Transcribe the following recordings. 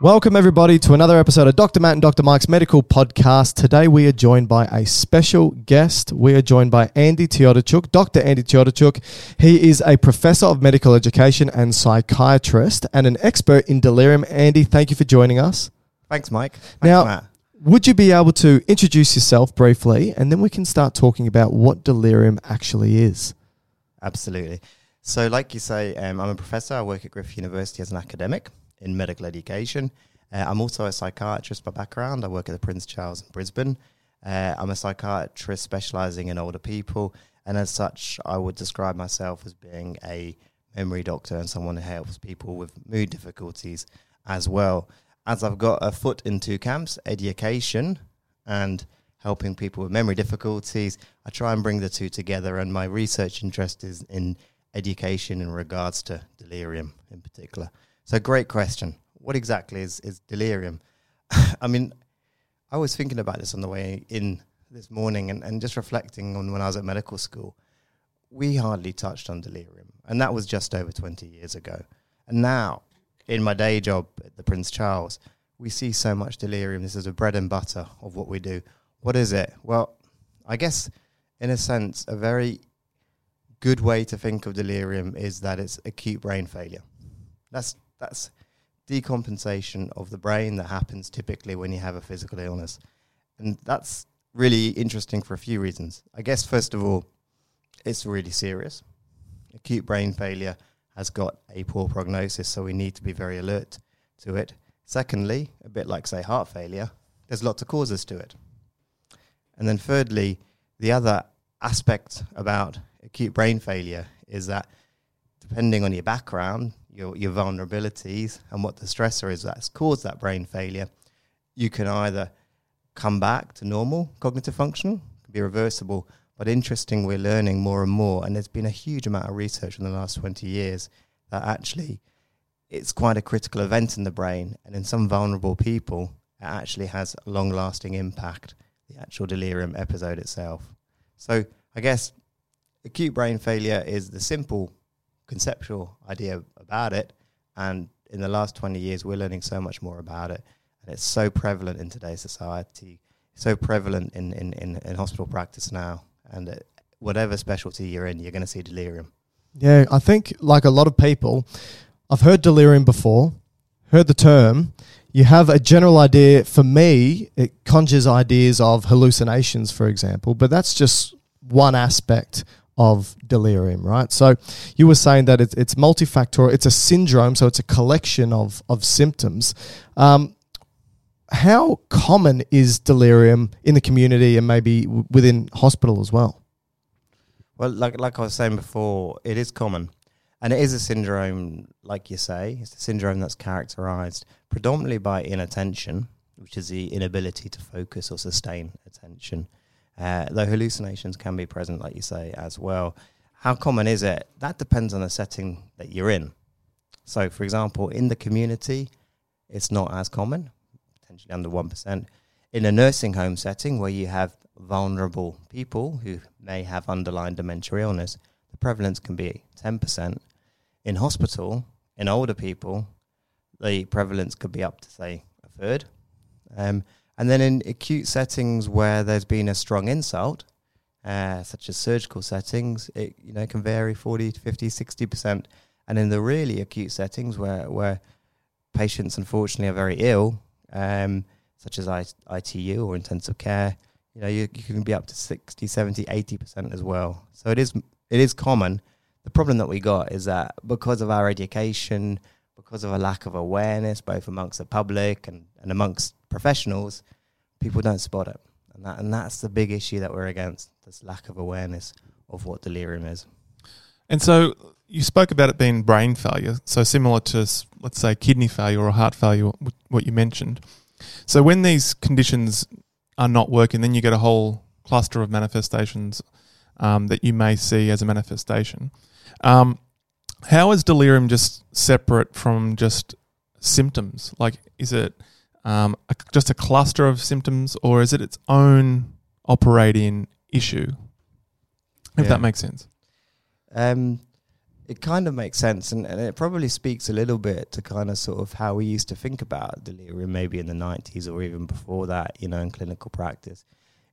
Welcome, everybody, to another episode of Dr. Matt and Dr. Mike's Medical Podcast. Today, we are joined by a special guest. We are joined by Andy Teodorczuk, Dr. Andy Teodorczuk. He is a professor of medical education and psychiatrist and an expert in delirium. Andy, thank you for joining us. Thanks, Mike. Thanks, now, Matt. would you be able to introduce yourself briefly and then we can start talking about what delirium actually is? Absolutely. So, like you say, um, I'm a professor. I work at Griffith University as an academic in medical education. Uh, I'm also a psychiatrist by background. I work at the Prince Charles in Brisbane. Uh, I'm a psychiatrist specializing in older people, and as such, I would describe myself as being a memory doctor and someone who helps people with mood difficulties as well. As I've got a foot in two camps, education and helping people with memory difficulties, I try and bring the two together, and my research interest is in education in regards to delirium in particular. So, great question. What exactly is, is delirium? I mean, I was thinking about this on the way in this morning and, and just reflecting on when I was at medical school. We hardly touched on delirium, and that was just over 20 years ago. And now, in my day job at the Prince Charles, we see so much delirium. This is a bread and butter of what we do. What is it? Well, I guess, in a sense, a very good way to think of delirium is that it's acute brain failure. That's that's decompensation of the brain that happens typically when you have a physical illness. And that's really interesting for a few reasons. I guess, first of all, it's really serious. Acute brain failure has got a poor prognosis, so we need to be very alert to it. Secondly, a bit like, say, heart failure, there's lots of causes to it. And then thirdly, the other aspect about acute brain failure is that depending on your background, your, your vulnerabilities and what the stressor is that's caused that brain failure, you can either come back to normal cognitive function, be reversible. But interesting, we're learning more and more, and there's been a huge amount of research in the last 20 years that actually it's quite a critical event in the brain, and in some vulnerable people, it actually has a long lasting impact, the actual delirium episode itself. So, I guess acute brain failure is the simple conceptual idea about it. And in the last 20 years, we're learning so much more about it. And it's so prevalent in today's society, so prevalent in, in, in, in hospital practice now. And uh, whatever specialty you're in, you're going to see delirium. Yeah, I think like a lot of people, I've heard delirium before, heard the term. You have a general idea. For me, it conjures ideas of hallucinations, for example, but that's just one aspect of delirium, right? So you were saying that it's, it's multifactorial, it's a syndrome, so it's a collection of, of symptoms. Um, how common is delirium in the community and maybe w- within hospital as well? Well, like like I was saying before, it is common, and it is a syndrome, like you say, it's a syndrome that's characterised predominantly by inattention, which is the inability to focus or sustain attention. Uh, though hallucinations can be present, like you say, as well. How common is it? That depends on the setting that you're in. So, for example, in the community, it's not as common, potentially under 1%. In a nursing home setting where you have vulnerable people who may have underlying dementia illness, the prevalence can be 10%. In hospital, in older people, the prevalence could be up to, say, a third. Um, and then in acute settings where there's been a strong insult, uh, such as surgical settings, it you know can vary 40 to 50, 60%. And in the really acute settings where, where patients unfortunately are very ill, um, such as I, ITU or intensive care, you know, you, you can be up to 60, 70, 80% as well. So it is, it is common. The problem that we got is that because of our education, because of a lack of awareness, both amongst the public and, and amongst professionals, people don't spot it. And, that, and that's the big issue that we're against this lack of awareness of what delirium is. And so you spoke about it being brain failure, so similar to, let's say, kidney failure or heart failure, what you mentioned. So when these conditions are not working, then you get a whole cluster of manifestations um, that you may see as a manifestation. Um, how is delirium just separate from just symptoms? Like, is it um, a, just a cluster of symptoms, or is it its own operating issue? If Yeah. that makes sense. Um, it kind of makes sense, and, and it probably speaks a little bit to kind of sort of how we used to think about delirium, maybe in the 90s or even before that, you know, in clinical practice.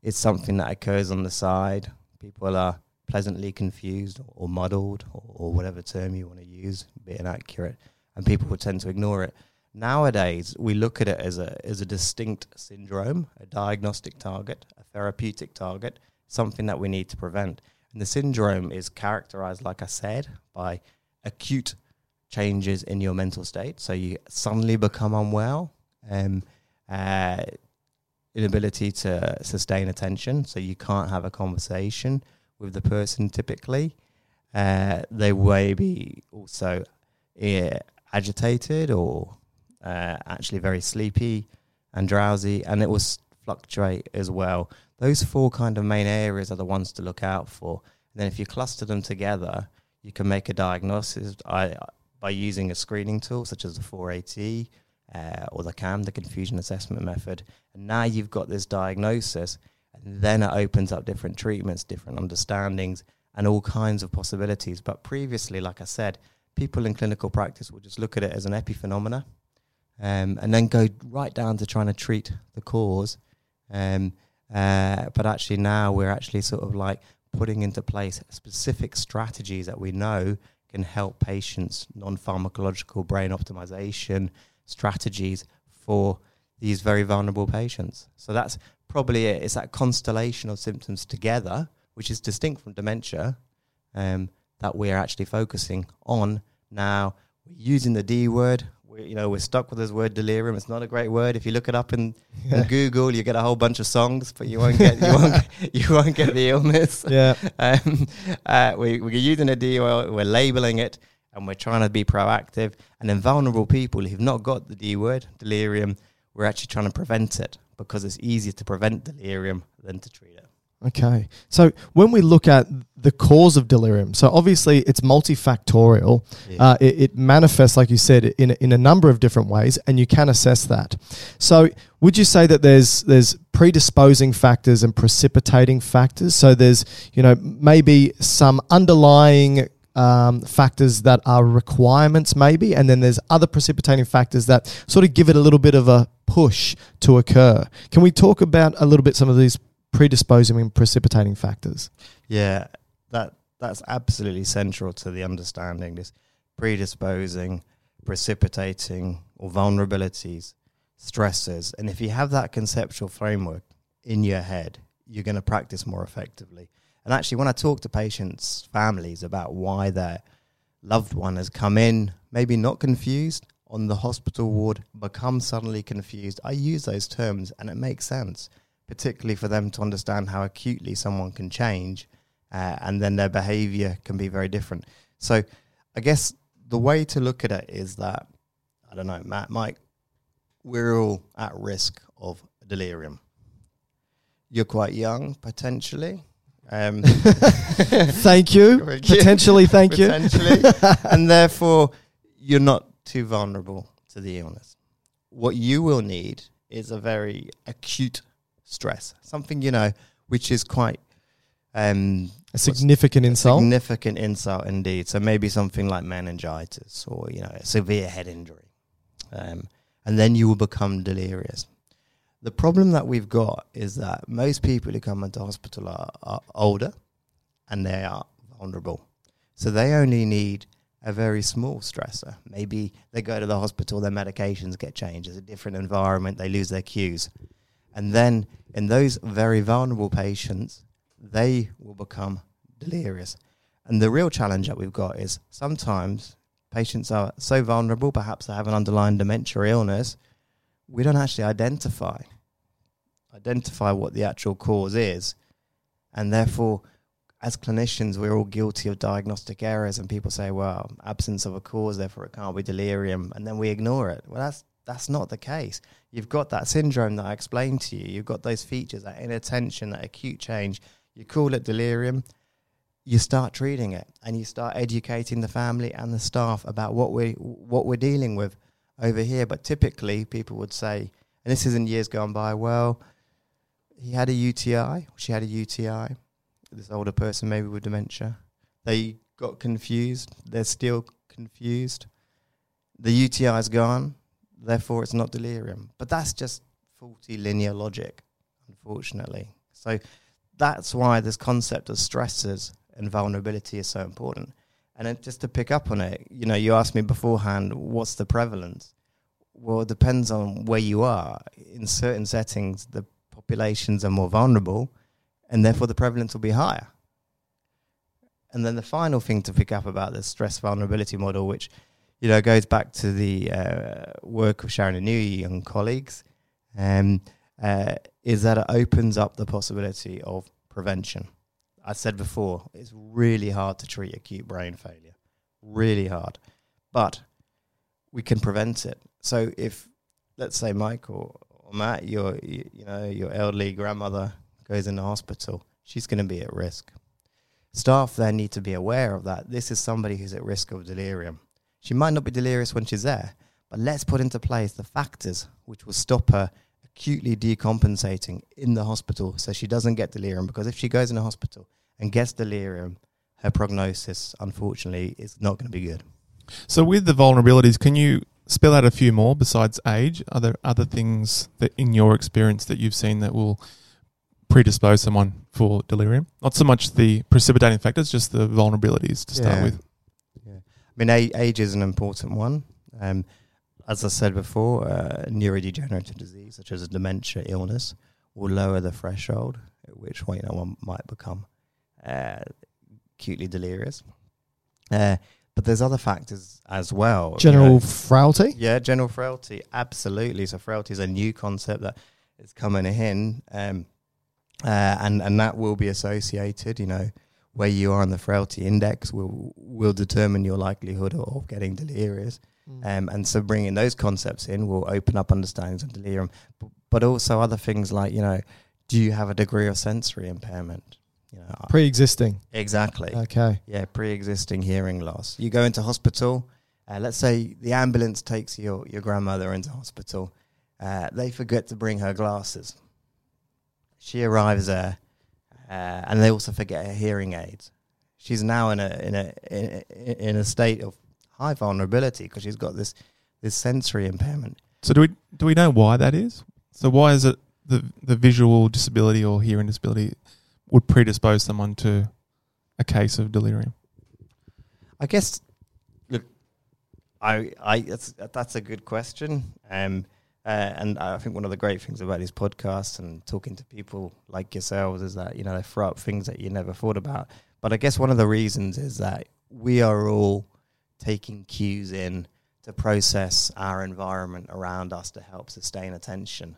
It's something that occurs on the side. People are pleasantly confused or, muddled, or, or whatever term you want to use, bit inaccurate, and people would tend to ignore it. Nowadays, we look at it as a as a distinct syndrome, a diagnostic target, a therapeutic target, something that we need to prevent. And the syndrome is characterized, like I said, by acute changes in your mental state. So you suddenly become unwell, um, uh, inability to sustain attention. So you can't have a conversation with the person typically. Uh, they may be also uh, agitated or uh, actually very sleepy and drowsy, and it will fluctuate as well. Those four kind of main areas are the ones to look out for. And then if you cluster them together, you can make a diagnosis by using a screening tool such as the 4AT uh, or the CAM, the confusion assessment method. And now you've got this diagnosis, and then it opens up different treatments, different understandings, and all kinds of possibilities. But previously, like I said, people in clinical practice will just look at it as an epiphenomena um, and then go right down to trying to treat the cause. Um, uh, but actually, now we're actually sort of like putting into place specific strategies that we know can help patients, non pharmacological brain optimization strategies for these very vulnerable patients. So that's probably it. It's that constellation of symptoms together, which is distinct from dementia, um, that we're actually focusing on now. We're using the D word. We, you know, we're stuck with this word delirium. It's not a great word. If you look it up in, in Google, you get a whole bunch of songs, but you won't get you won't you won't get the illness. Yeah. Um, uh, we, we're using a D word. We're labeling it, and we're trying to be proactive. And then vulnerable people who've not got the D word, delirium, we're actually trying to prevent it because it's easier to prevent delirium than to treat it. Okay. So when we look at the cause of delirium, so obviously it's multifactorial. Yeah. Uh, it, it manifests, like you said, in, a- in a number of different ways, and you can assess that. So would you say that there's there's predisposing factors and precipitating factors? So there's you know maybe some underlying um, factors that are requirements, maybe, and then there's other precipitating factors that sort of give it a little bit of a push to occur. Can we talk about a little bit some of these predisposing and precipitating factors? Yeah, that that's absolutely central to the understanding. This predisposing, precipitating, or vulnerabilities, stresses, and if you have that conceptual framework in your head, you're going to practice more effectively. And actually, when I talk to patients' families about why their loved one has come in, maybe not confused, on the hospital ward, become suddenly confused, I use those terms and it makes sense, particularly for them to understand how acutely someone can change uh, and then their behavior can be very different. So, I guess the way to look at it is that, I don't know, Matt, Mike, we're all at risk of delirium. You're quite young, potentially. Um, thank you. Thank. Potentially, thank you. potentially, and therefore you're not too vulnerable to the illness. What you will need is a very acute stress, something you know which is quite um, A significant insult. significant insult indeed. So maybe something like meningitis or you know a severe head injury, um, and then you will become delirious. The problem that we've got is that most people who come into hospital are, are older, and they are vulnerable. So they only need a very small stressor. Maybe they go to the hospital, their medications get changed. It's a different environment. They lose their cues, and then in those very vulnerable patients, they will become delirious. And the real challenge that we've got is sometimes patients are so vulnerable, perhaps they have an underlying dementia or illness, we don't actually identify identify what the actual cause is. And therefore, as clinicians, we're all guilty of diagnostic errors and people say, well, absence of a cause, therefore it can't be delirium, and then we ignore it. Well that's that's not the case. You've got that syndrome that I explained to you. You've got those features, that inattention, that acute change. You call it delirium, you start treating it and you start educating the family and the staff about what we what we're dealing with over here. But typically, people would say, and this is in years gone by. Well, he had a UTI. She had a UTI. This older person, maybe with dementia, they got confused. They're still confused. The UTI is gone, therefore it's not delirium. But that's just faulty linear logic, unfortunately. So that's why this concept of stresses and vulnerability is so important. And then just to pick up on it, you know, you asked me beforehand, what's the prevalence? Well, it depends on where you are. In certain settings, the populations are more vulnerable, and therefore the prevalence will be higher. And then the final thing to pick up about the stress vulnerability model, which you know goes back to the uh, work of Sharon Inouye and colleagues, um, uh, is that it opens up the possibility of prevention. I said before, it's really hard to treat acute brain failure, really hard, but we can prevent it. So if, let's say, or Matt, your you, know your elderly grandmother goes in the hospital, she's going to be at risk. Staff then need to be aware of that. This is somebody who's at risk of delirium. She might not be delirious when she's there, but let's put into place the factors which will stop her acutely decompensating in the hospital so she doesn't get delirium. Because if she goes in the hospital and gets delirium, her prognosis, unfortunately, is not going to be good. So with the vulnerabilities, can you spell out a few more besides age? Are there other things that in your experience that you've seen that will predispose someone for delirium? Not so much the precipitating factors, just the vulnerabilities to start Yeah. with. Yeah. I mean, a- age is an important one. Um, as I said before, uh, neurodegenerative disease such as a dementia illness will lower the threshold at which you know, one might become uh, acutely delirious. Uh, but there's other factors as well. you General know. frailty. Yeah, general frailty, absolutely. So frailty is a new concept that is coming in, um, uh, and and that will be associated. You know, where you are on the frailty index will will determine your likelihood of getting delirious. Um, and so bringing those concepts in will open up understandings of delirium, but, but also other things like you know, do you have a degree of sensory impairment? You know, Pre-existing. exactly. Okay. Yeah, pre-existing hearing loss. You go into hospital. Uh, let's say the ambulance takes your your grandmother into hospital. Uh, they forget to bring her glasses. She arrives there, uh, and they also forget her hearing aids. She's now in a in a in, a- in a state of high vulnerability because she's got this this sensory impairment. So do we do we know why that is? So why is it the the visual disability or hearing disability would predispose someone to a case of delirium? I guess, look, I, I, that's, that's a good question. Um, Uh, and I think one of the great things about these podcasts and talking to people like yourselves is that you know they throw up things that you never thought about. But I guess one of the reasons is that we are all taking cues in to process our environment around us to help sustain attention.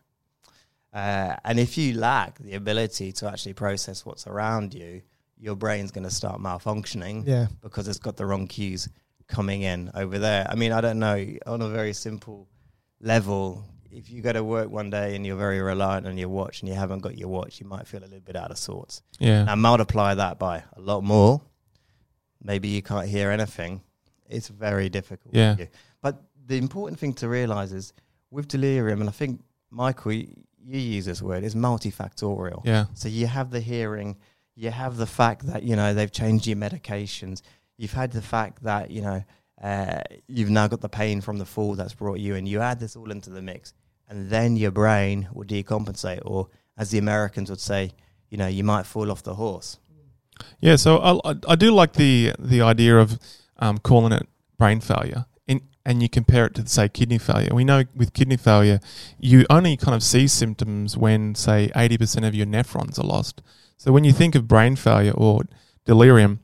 Uh, and if you lack the ability to actually process what's around you, your brain's going to start malfunctioning Yeah. because it's got the wrong cues coming in over there. I mean, I don't know, on a very simple level, if you go to work one day and you're very reliant on your watch and you haven't got your watch, you might feel a little bit out of sorts. Yeah. Now, multiply that by a lot more. Maybe you can't hear anything. It's very difficult. Yeah. But the important thing to realize is with delirium, and I think, Michael, you, use this word, is multifactorial. Yeah. So you have the hearing, you have the fact that you know they've changed your medications. You've had the fact that you know uh, you've now got the pain from the fall that's brought you in. You add this all into the mix, and then your brain will decompensate, or as the Americans would say, you know, you might fall off the horse. Yeah, so I, I, do like the the idea of um, calling it brain failure, and you compare it to say kidney failure. We know with kidney failure, you only kind of see symptoms when say eighty percent of your nephrons are lost. So when you think of brain failure or delirium,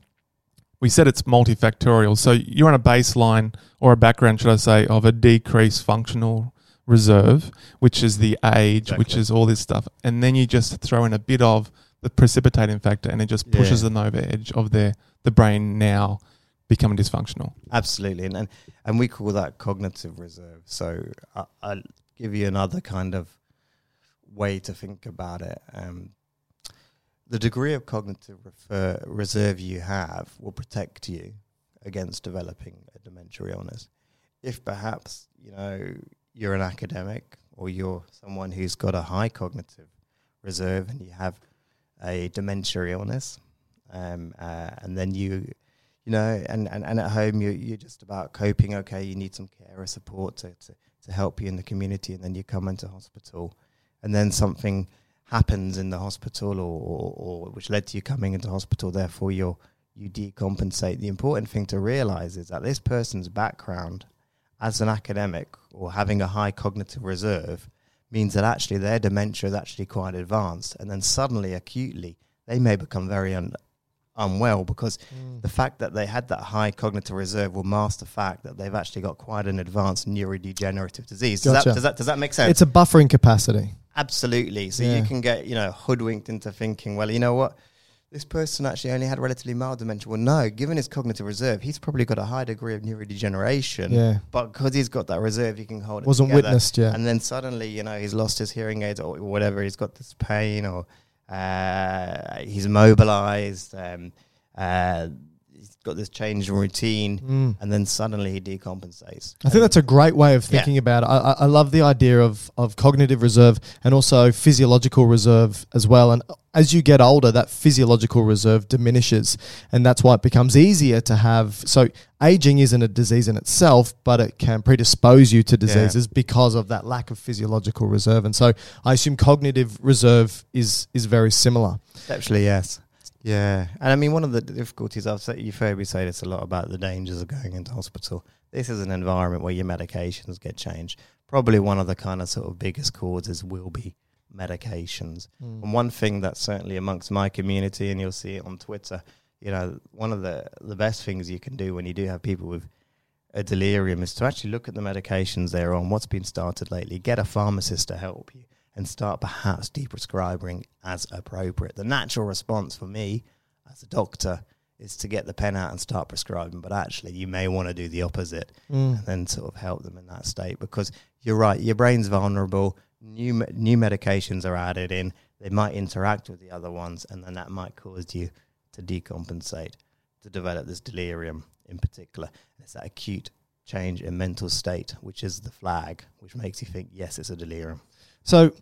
we said it's multifactorial. So you're on a baseline or a background, should I say, of a decreased functional reserve, which is the age, which is all this stuff, and then you just throw in a bit of the precipitating factor, and it just pushes Yeah. them over edge of their the brain now becoming dysfunctional. Absolutely, and and, and we call that cognitive reserve. So I, I'll give you another kind of way to think about it. Um, the degree of cognitive refer- reserve you have will protect you against developing a dementia illness. If perhaps you know you're an academic or you're someone who's got a high cognitive reserve and you have a dementia illness, um, uh, and then you you know, and, and, and at home you you're just about coping. Okay, you need some care or support to, to, to help you in the community, and then you come into hospital, and then something happens in the hospital, or, or, or which led to you coming into hospital. Therefore, you you decompensate. The important thing to realize is that this person's background as an academic or having a high cognitive reserve means that actually their dementia is actually quite advanced, and then suddenly, acutely, they may become very un- unwell because mm. the fact that they had that high cognitive reserve will mask the fact that they've actually got quite an advanced neurodegenerative disease. Does, Gotcha. that, does, that, does that make sense? It's a buffering capacity. Absolutely. So Yeah. you can get, you know, hoodwinked into thinking, well, you know what? This person actually only had relatively mild dementia. Well, no, given his cognitive reserve, he's probably got a high degree of neurodegeneration. Yeah. But because he's got that reserve, he can hold it Wasn't together. witnessed yet. And then suddenly, you know, he's lost his hearing aids or whatever. He's got this pain or he's mobilized. Um, uh, got this change in routine. Mm. And then suddenly he decompensates. I think that's a great way of Yeah. thinking about it. I, I- I love the idea of, of cognitive reserve and also physiological reserve as well. And as you get older, that physiological reserve diminishes. And that's why it becomes easier to have. So, aging isn't a disease in itself, but it can predispose you to diseases because of that lack of physiological reserve. And so, I assume cognitive reserve is, is very similar. Actually, yes. Yeah. And I mean, one of the difficulties, I've said, you've heard me say this a lot about the dangers of going into hospital. This is an environment where your medications get changed. Probably one of the kind of sort of biggest causes will be medications. Hmm. And one thing that's certainly amongst my community, and you'll see it on Twitter, you know, one of the, the best things you can do when you do have people with a delirium is to actually look at the medications they're on, what's been started lately, get a pharmacist to help you, and start perhaps deprescribing as appropriate. The natural response for me as a doctor is to get the pen out and start prescribing, but actually you may want to do the opposite Mm. and then sort of help them in that state because you're right, your brain's vulnerable. New new medications are added in. They might interact with the other ones, and then that might cause you to decompensate, to develop this delirium in particular. It's that acute change in mental state, which is the flag, which makes you think, yes, it's a delirium. So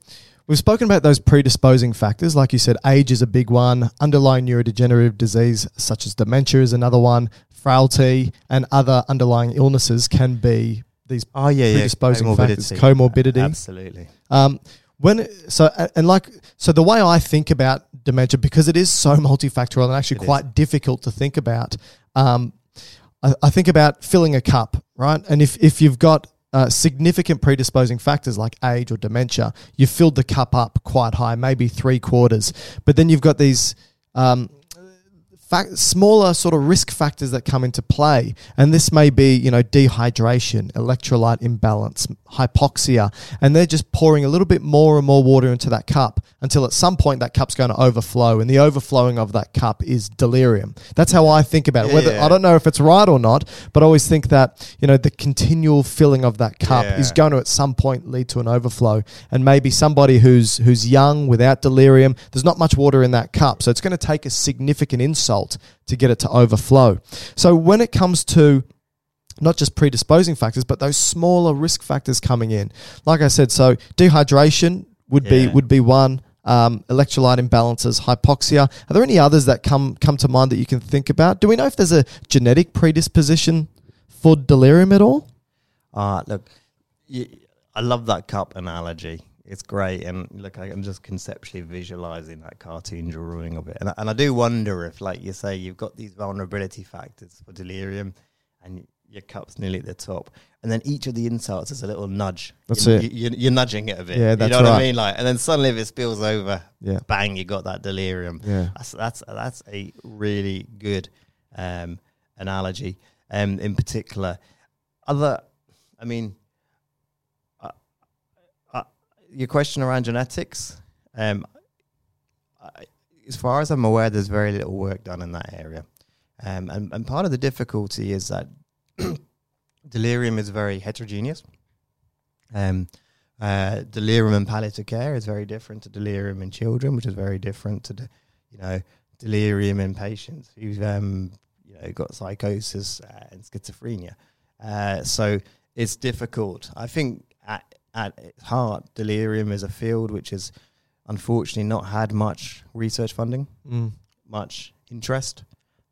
we've spoken about those predisposing factors. Like you said, age is a big one. Underlying neurodegenerative disease, such as dementia, is another one. Frailty and other underlying illnesses can be these Oh yeah, predisposing factors. Comorbidity. Absolutely. Um, when so and like so the way I think about dementia because it is so multifactorial and actually It is. quite difficult to think about. Um, I, I think about filling a cup, right? And if if you've got uh, significant predisposing factors like age or dementia, you've filled the cup up quite high, maybe three quarters. But then you've got these um, fact, smaller sort of risk factors that come into play. And this may be, you know, dehydration, electrolyte imbalance, hypoxia, and they're just pouring a little bit more and more water into that cup until at some point that cup's going to overflow. And the overflowing of that cup is delirium. That's how I think about it. Whether Yeah. I don't know if it's right or not, but I always think that, you know, the continual filling of that cup Yeah. is going to at some point lead to an overflow. And maybe somebody who's who's young without delirium, there's not much water in that cup. So it's going to take a significant insult to get it to overflow. So when it comes to not just predisposing factors, but those smaller risk factors coming in. Like I said, so dehydration would be would be one. Um, electrolyte imbalances, hypoxia. Are there any others that come come to mind that you can think about? Do we know if there's a genetic predisposition for delirium at all? Uh, look, I love that cup analogy. It's great. And look, I- I'm just conceptually visualizing that cartoon drawing of it. And I, and I do wonder if, like you say, you've got these vulnerability factors for delirium and your cup's nearly at the top. And then each of the insults is a little nudge. That's you, it. You, you, are nudging it a bit. Yeah, that's You know what right. I mean? Like, and then suddenly if it spills over, Yeah. bang, you got that delirium. Yeah. That's that's that's a really good um, analogy. Um, in particular, other, I mean, your question around genetics. Um, I, as far as I'm aware, there's very little work done in that area, um, and and part of the difficulty is that delirium is very heterogeneous. Um, uh, delirium in palliative care is very different to delirium in children, which is very different to, the, you know, delirium in patients who've um, you know got psychosis uh, and schizophrenia. Uh, so it's difficult. I think at, at its heart, delirium is a field which has unfortunately not had much research funding, Mm. much interest.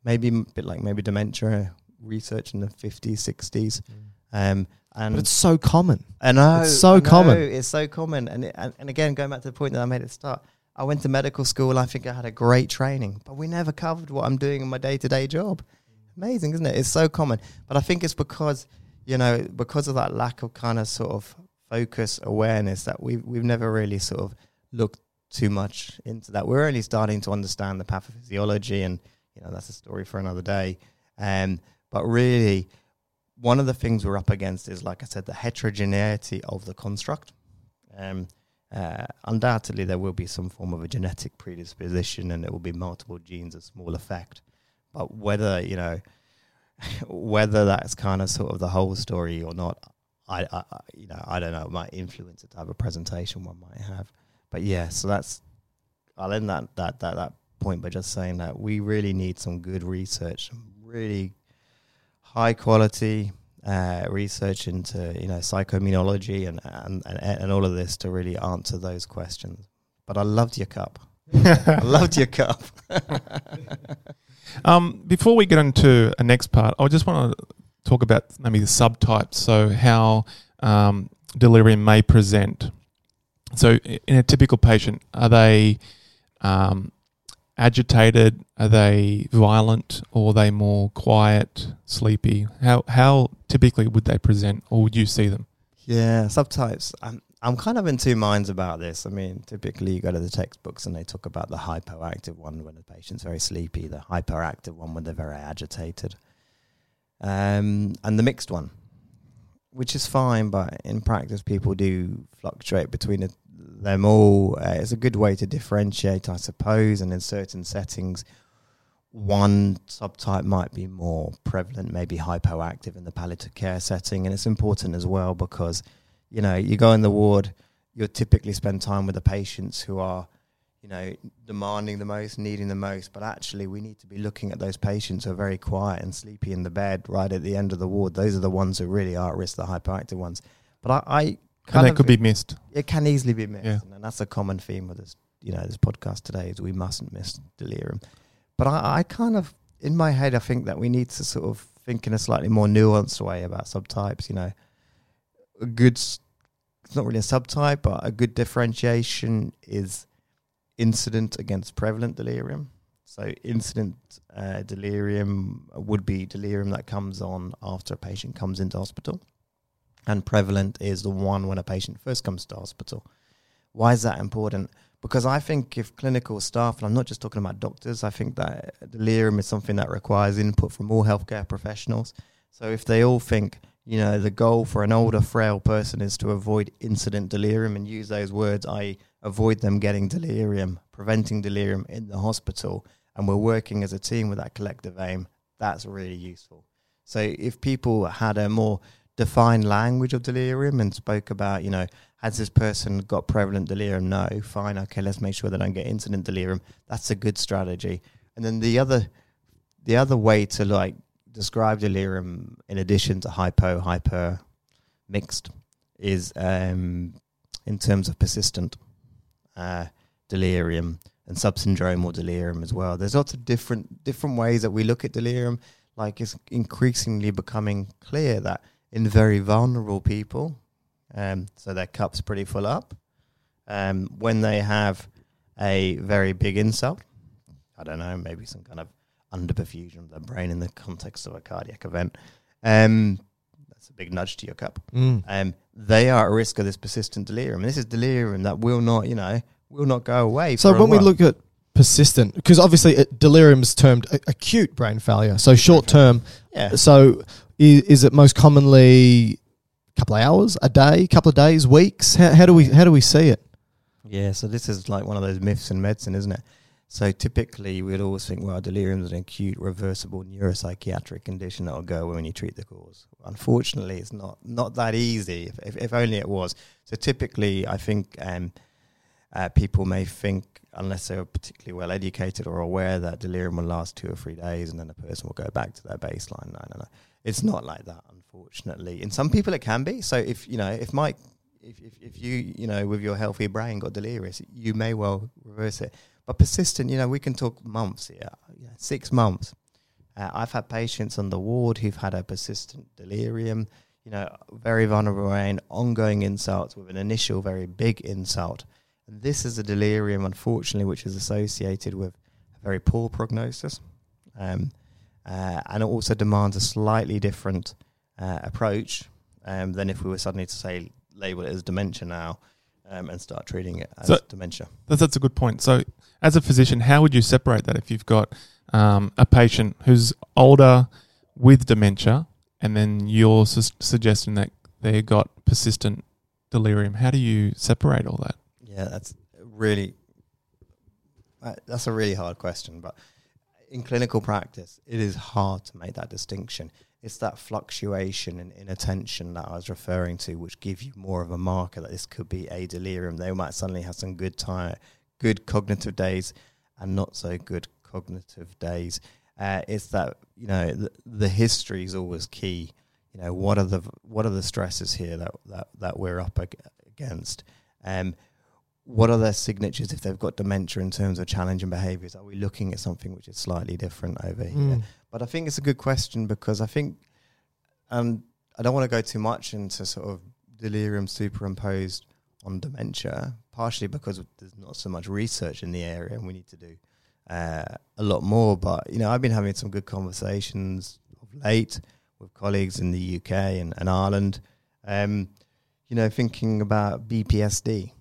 Maybe a bit like maybe dementia research in the 50s, 60s. Um, and But it's so common. I know. It's so know, common. It's so common. And, it, and and again, going back to the point that I made at the start, I went to medical school. I think I had a great training, but we never covered what I'm doing in my day to day job. Amazing, isn't it? It's so common. But I think it's because you know because of that lack of kind of sort of focus awareness that we've we've never really sort of looked too much into that. We're only starting to understand the pathophysiology, and you know that's a story for another day. Um, but really, one of the things we're up against is, like I said, the heterogeneity of the construct. Um, uh, undoubtedly, there will be some form of a genetic predisposition, and it will be multiple genes of small effect. But whether you know whether that's kind of sort of the whole story or not, I, I I- you know I don't know. It might influence the type of presentation one might have. But yeah, so that's I'll end that that that that point by just saying that we really need some good research, some really high quality uh, research into you know psychoimmunology and, and and and all of this to really answer those questions. But I loved your cup. I loved your cup. Um, before we get into a next part, I just want to talk about maybe the subtypes. So how um, delirium may present. So in a typical patient, are they um, agitated? Are they violent? Or are they more quiet, sleepy? How how typically would they present, or would you see them? Yeah, subtypes. I'm I'm kind of in two minds about this. I mean, typically you go to the textbooks and they talk about the hypoactive one when the patient's very sleepy, the hyperactive one when they're very agitated, um, and the mixed one, which is fine. But in practice, people do fluctuate between them all. Uh, it's a good way to differentiate, I suppose. And in certain settings, one subtype might be more prevalent, maybe hypoactive in the palliative care setting. And it's important as well because, you know, you go in the ward, you'll typically spend time with the patients who are, you know, demanding the most, needing the most. But actually, we need to be looking at those patients who are very quiet and sleepy in the bed right at the end of the ward. Those are the ones who really are at risk, the hyperactive ones. But I, I And kind they of could be missed. it can easily be missed, Yeah. and that's a common theme of this, you know, this podcast today is we mustn't miss delirium. But I, I kind of, in my head, I think that we need to sort of think in a slightly more nuanced way about subtypes. You know, a good, it's not really a subtype, but a good differentiation is incident against prevalent delirium. So incident uh, delirium would be delirium that comes on after a patient comes into hospital. and prevalent is the one when a patient first comes to hospital. Why is that important? Because I think if clinical staff, and I'm not just talking about doctors, I think that delirium is something that requires input from all healthcare professionals. So if they all think, you know, the goal for an older, frail person is to avoid incident delirium and use those words, i.e., avoid them getting delirium, preventing delirium in the hospital, and we're working as a team with that collective aim, that's really useful. So if people had a more defined language of delirium and spoke about, you know, has this person got prevalent delirium? No, fine, okay, let's make sure they don't get incident delirium. That's a good strategy. And then the other, the other way to like describe delirium, in addition to hypo, hyper, mixed, is um, in terms of persistent uh, delirium and subsyndromal delirium as well. There's lots of different different ways that we look at delirium. Like it's increasingly becoming clear that in very vulnerable people, um, so their cup's pretty full up, um, when they have a very big insult, I don't know, maybe some kind of underperfusion of the brain in the context of a cardiac event. Um, that's a big nudge to your cup. Mm. Um, they are at risk of this persistent delirium. This is delirium that will not, you know, will not go away. So when we look at persistent, because obviously it, delirium is termed a- acute brain failure, so short term. yeah, So is, is it most commonly a couple of hours, a day, couple of days, weeks? How, how do we how do we see it? yeah. So this is like one of those myths in medicine, isn't it? So typically, we'd always think, well, delirium is an acute, reversible neuropsychiatric condition that will go away when you treat the cause. Unfortunately, it's not not that easy. If, if, if only it was. So typically, I think um, uh, people may think, unless they're particularly well educated or aware, that delirium will last two or three days and then the person will go back to their baseline. No, no, no. It's not like that, unfortunately. In some people, it can be. So if you know, if Mike, if, if, if you you know, with your healthy brain got delirious, you may well reverse it. But persistent, you know, we can talk months here, know, six months. Uh, I've had patients on the ward who've had a persistent delirium, you know, very vulnerable brain, ongoing insults with an initial very big insult. And this is a delirium, unfortunately, which is associated with a very poor prognosis. Um, uh, and it also demands a slightly different uh, approach um, than if we were suddenly to say label it as dementia now um, and start treating it as So- dementia. That's, that's a good point. So, as a physician, how would you separate that if you've got um, a patient who's older with dementia, and then you're sus- suggesting that they got persistent delirium? How do you separate all that? Yeah, that's really uh, that's a really hard question, but in clinical practice, it is hard to make that distinction. It's that fluctuation in, in attention that I was referring to, which give you more of a marker that this could be a delirium. They might suddenly have some good time, good cognitive days, and not so good cognitive days. Uh, it's that you know the, the history is always key. You know what are the what are the stresses here that that, that we're up ag- against. Um, what are their signatures if they've got dementia in terms of challenging behaviours? Are we looking at something which is slightly different over here? Mm. But I think it's a good question because I think um, I don't want to go too much into sort of delirium superimposed on dementia, partially because there's not so much research in the area and we need to do uh, a lot more. But, you know, I've been having some good conversations of late with colleagues in the UK and, and Ireland, um, you know, thinking about BPSD,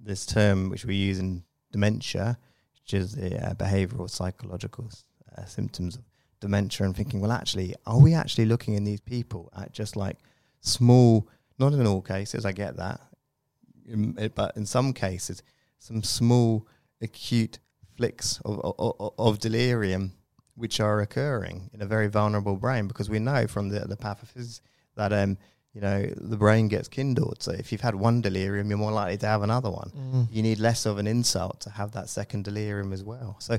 this term which we use in dementia, which is the uh, behavioral psychological uh, symptoms of dementia, and thinking, well, actually, are we actually looking in these people at just like small, not in all cases, I get that, in- but in some cases, some small acute flicks of, of, of delirium which are occurring in a very vulnerable brain because we know from the, the pathophys that um, you know the brain gets kindled. So if you've had one delirium, you're more likely to have another one. Mm. You need less of an insult to have that second delirium as well. So,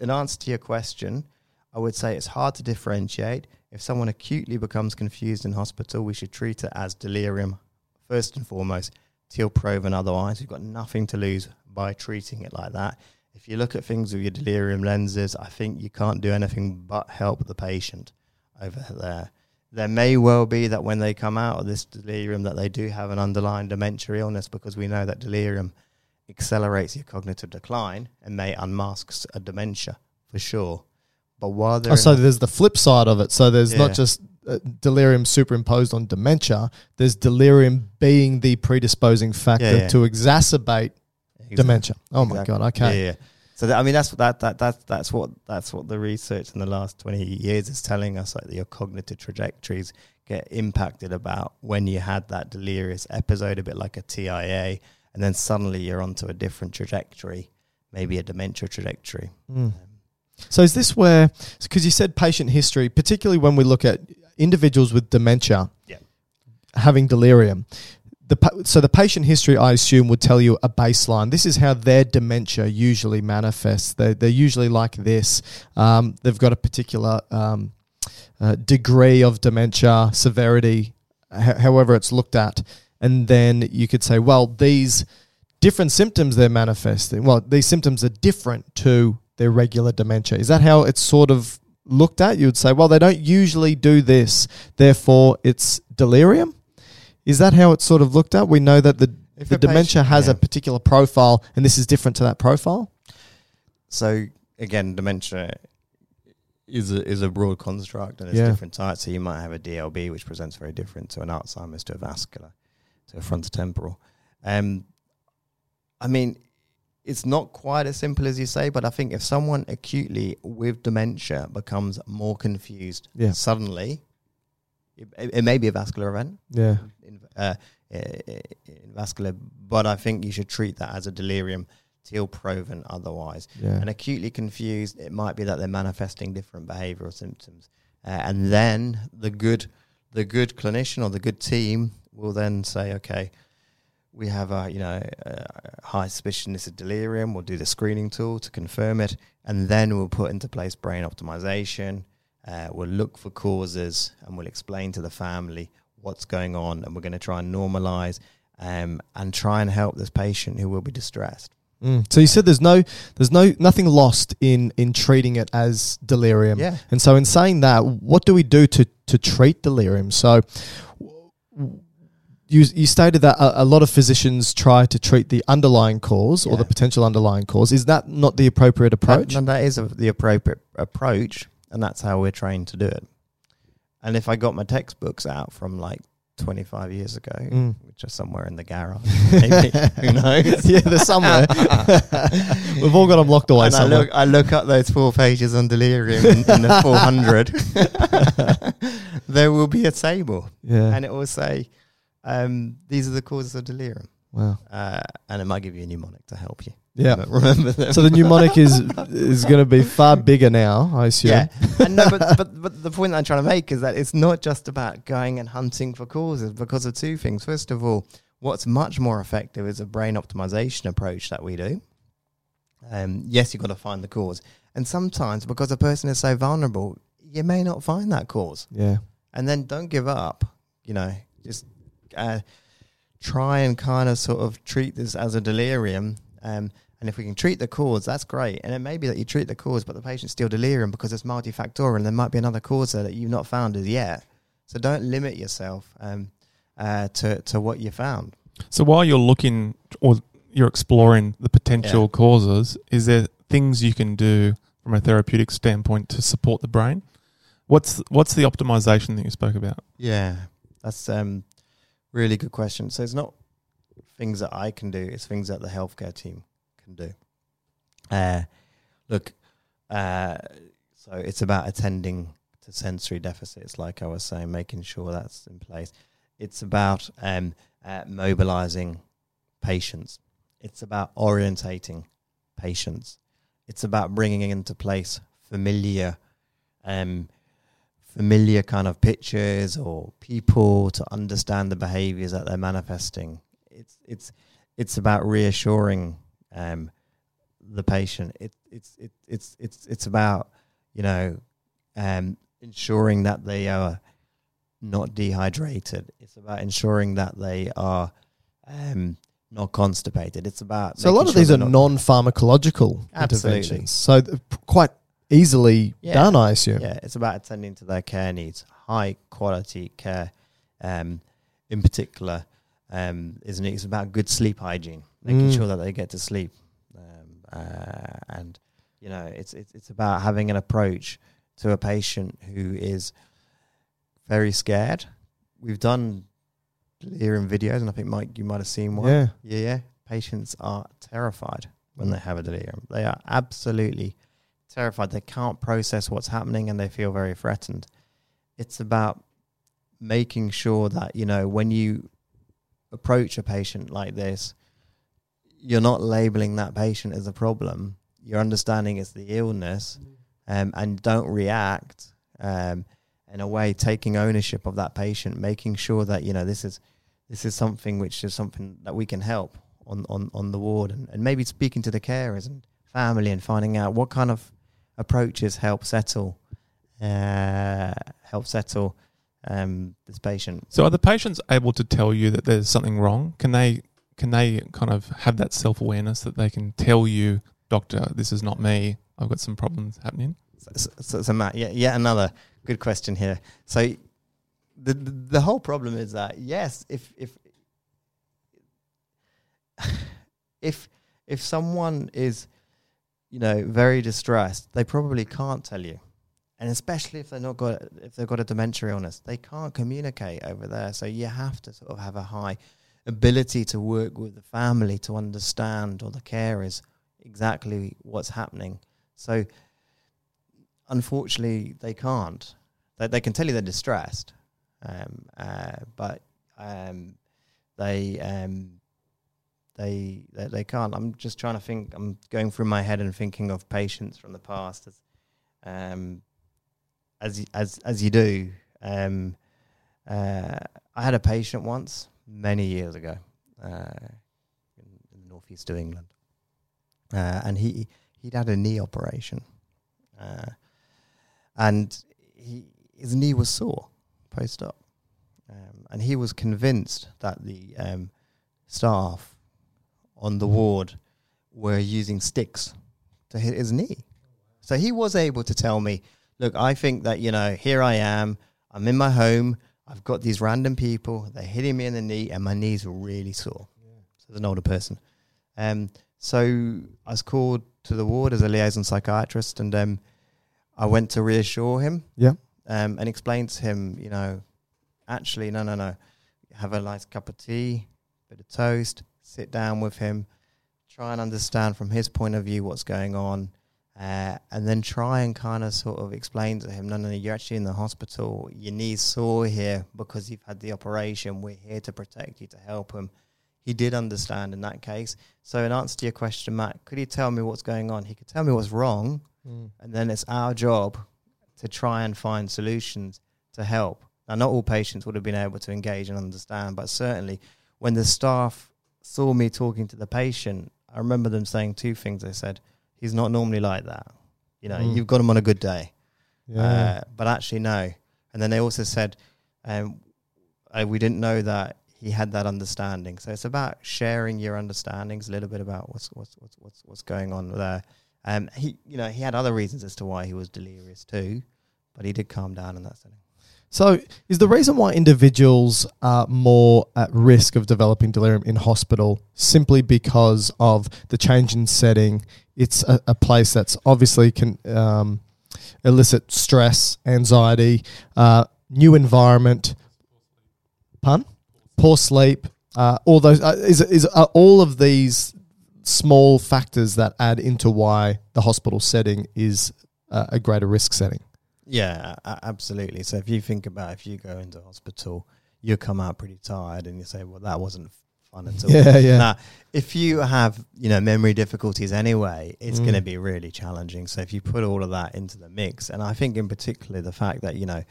in answer to your question, I would say it's hard to differentiate. If someone acutely becomes confused in hospital, we should treat it as delirium first and foremost, till proven otherwise. We've got nothing to lose by treating it like that. If you look at things with your delirium lenses, I think you can't do anything but help the patient over there. There may well be that when they come out of this delirium that they do have an underlying dementia illness because we know that delirium accelerates your cognitive decline and may unmask a dementia for sure. But while they're Oh, so there's the flip side of it. So there's Yeah. not just delirium superimposed on dementia. There's delirium being the predisposing factor Yeah, yeah. to exacerbate Exactly. dementia. Oh my god. Okay. Yeah, yeah. So that, I mean, that's that that that that's what that's what the research in the last twenty years is telling us. Like your cognitive trajectories get impacted about when you had that delirious episode, a bit like a TIA, and then suddenly you're onto a different trajectory, maybe a dementia trajectory. Mm. So is this where because you said patient history, particularly when we look at individuals with dementia, Yeah. having delirium. The, so the patient history, I assume, would tell you a baseline. This is how their dementia usually manifests. They, they're usually like this. Um, they've got a particular um, uh, degree of dementia severity, h- however it's looked at, and then you could say, well, these different symptoms they're manifesting. Well, these symptoms are different to their regular dementia. Is that how it's sort of looked at? You would say, well, they don't usually do this, therefore it's delirium. Is that how it's sort of looked at? We know that the If the dementia patient- has yeah. a particular profile, and this is different to that profile. So again, dementia is a, is a broad construct and there's Yeah. different types. So you might have a DLB, which presents very different to an Alzheimer's, to a vascular, to a frontotemporal. Um, I mean, it's not quite as simple as you say, but I think if someone acutely with dementia becomes more confused Yeah. suddenly, it, it may be a vascular event Yeah, in, uh, in vascular, but I think you should treat that as a delirium till proven otherwise. yeah, And acutely confused, it might be that they're manifesting different behavioural symptoms, uh, and then the good, the good clinician or the good team will then say, okay, we have a you know a high suspicion this is delirium. We'll do the screening tool to confirm it, and then we'll put into place brain optimization. Uh, we'll look for causes, and we'll explain to the family what's going on, and we're going to try and normalize um, and try and help this patient who will be distressed. Mm. So you said there's no, there's no nothing lost in in treating it as delirium. Yeah. And so in saying that, what do we do to to treat delirium? So w- you you stated that a, a lot of physicians try to treat the underlying cause or the potential underlying cause. Is that not the appropriate approach? That, that is a, the appropriate approach, and that's how we're trained to do it. And if I got my textbooks out from like 25 years ago, Mm. which are somewhere in the garage, maybe who knows? yeah, they're somewhere. We've all got them locked away and I somewhere. look, I look up those four pages on delirium in, in the 400. there will be a table, yeah. and it will say, um, "These are the causes of delirium," wow. uh, and it might give you a mnemonic to help you. Yeah. Remember- remember them. So the mnemonic is is going to be far bigger now, I assume. Yeah, and no, but, but but the point that I'm trying to make is that it's not just about going and hunting for causes because of two things. First of all, what's much more effective is a brain optimization approach that we do. Um, yes, you've got to find the cause, and sometimes because a person is so vulnerable, you may not find that cause, Yeah. and then don't give up. You know, uh, try and kind of sort of treat this as a delirium. Um, and if we can treat the cause, that's great. And it may be that you treat the cause, but the patient's still delirium because it's multifactorial and there might be another cause there that you've not found as yet. So don't limit yourself um, uh, to, to what you found. So while you're looking or you're exploring the potential Yeah. causes, is there things you can do from a therapeutic standpoint to support the brain? What's what's the optimization that you spoke about? Yeah, that's um really good question. So it's not things that I can do; it's things that the healthcare team can do. Uh, look, uh, so it's about attending to sensory deficits, like I was saying, making sure that's in place. It's about um, uh, mobilizing patients. It's about orientating patients. It's about bringing into place familiar um, familiar kind of pictures or people to understand the behaviors that they're manifesting. It's it's it's about reassuring um, the patient. It, it's it, it's it's it's about you know um, ensuring that they are not dehydrated. It's about ensuring that they are um, not constipated. It's about So a lot of sure these are non-pharmacological interventions. So th- quite easily Yeah. done, I assume. Yeah, it's about attending to their care needs, high quality care. Um, in particular, um, isn't it? It's about good sleep hygiene, making Mm. sure that they get to sleep, um, uh, and you know, it's it's it's about having an approach to a patient who is very scared. We've done delirium videos, and I think Mike, you might have seen one. Yeah. Yeah, yeah. Patients are terrified when they have a delirium. They are absolutely terrified. They can't process what's happening and they feel very threatened. It's about making sure that, you know, when you approach a patient like this, you're not labeling that patient as a problem. You're understanding it's the illness um, and don't react um, in a way, taking ownership of that patient, making sure that, you know, this is this is something which is something that we can help on, on, on the ward and, and maybe speaking to the carers and family and finding out what kind of approaches help settle uh, help settle um, this patient. So are the patients able to tell you that there's something wrong? Can they can they kind of have that self awareness that they can tell you, doctor, this is not me. I've got some problems happening. So, so, so Matt, yeah, yet another good question here. So the, the the whole problem is that yes, if if if if someone is you know very distressed, they probably can't tell you, and especially if they're not got if they've got a dementia illness, they can't communicate over there. So you have to sort of have a high ability to work with the family to understand or the carers exactly what's happening. So unfortunately, they can't. They, they can tell you they're distressed, um, uh, but um, they, um, they they they can't. I'm just trying to think. I'm going through my head and thinking of patients from the past as um, as as as you do. Um, uh, I had a patient once many years ago uh, in, in the northeast of England, uh, and he he'd had a knee operation, uh, and he his knee was sore post op, um, and he was convinced that the um, staff on the ward were using sticks to hit his knee. So he was able to tell me, look, I think that, you know, here I am, I'm in my home, I've got these random people, they're hitting me in the knee, and my knees are really sore. So as an older person. Um, so I was called to the ward as a liaison psychiatrist, and um, I went to reassure him Yeah. um, and explain to him, you know, actually, no, no, no. Have a nice cup of tea, bit of toast, sit down with him, try and understand from his point of view what's going on, uh, and then try and kind of sort of explain to him, no, no, no, you're actually in the hospital. Your knee's sore here because you've had the operation. We're here to protect you, to help him. He did understand in that case. So, in answer to your question, Matt, could he tell me what's going on? He could tell me what's wrong, and then it's our job to try and find solutions to help. Now, not all patients would have been able to engage and understand, but certainly when the staff saw me talking to the patient, I remember them saying two things. They said, "He's not normally like that. You know, Mm. you've got him on a good day." Yeah. Uh, but actually, no. And then they also said, um, uh, we didn't know that he had that understanding. So it's about sharing your understandings a little bit about what's what's what's what's, what's going on there. Um, he, you know, he had other reasons as to why he was delirious too, but he did calm down in that setting. So, is the reason why individuals are more at risk of developing delirium in hospital simply because of the change in setting? It's a, a place that's obviously can um, elicit stress, anxiety, uh, new environment, pun, poor sleep, uh, all those. Uh, is is all of these small factors that add into why the hospital setting is a greater risk setting? Yeah, absolutely. So if you think about if you go into hospital, you come out pretty tired, and you say, "Well, that wasn't fun at all." Yeah, yeah. Now, if you have you know memory difficulties anyway, it's Mm. going to be really challenging. So if you put all of that into the mix, and I think in particular the fact that you know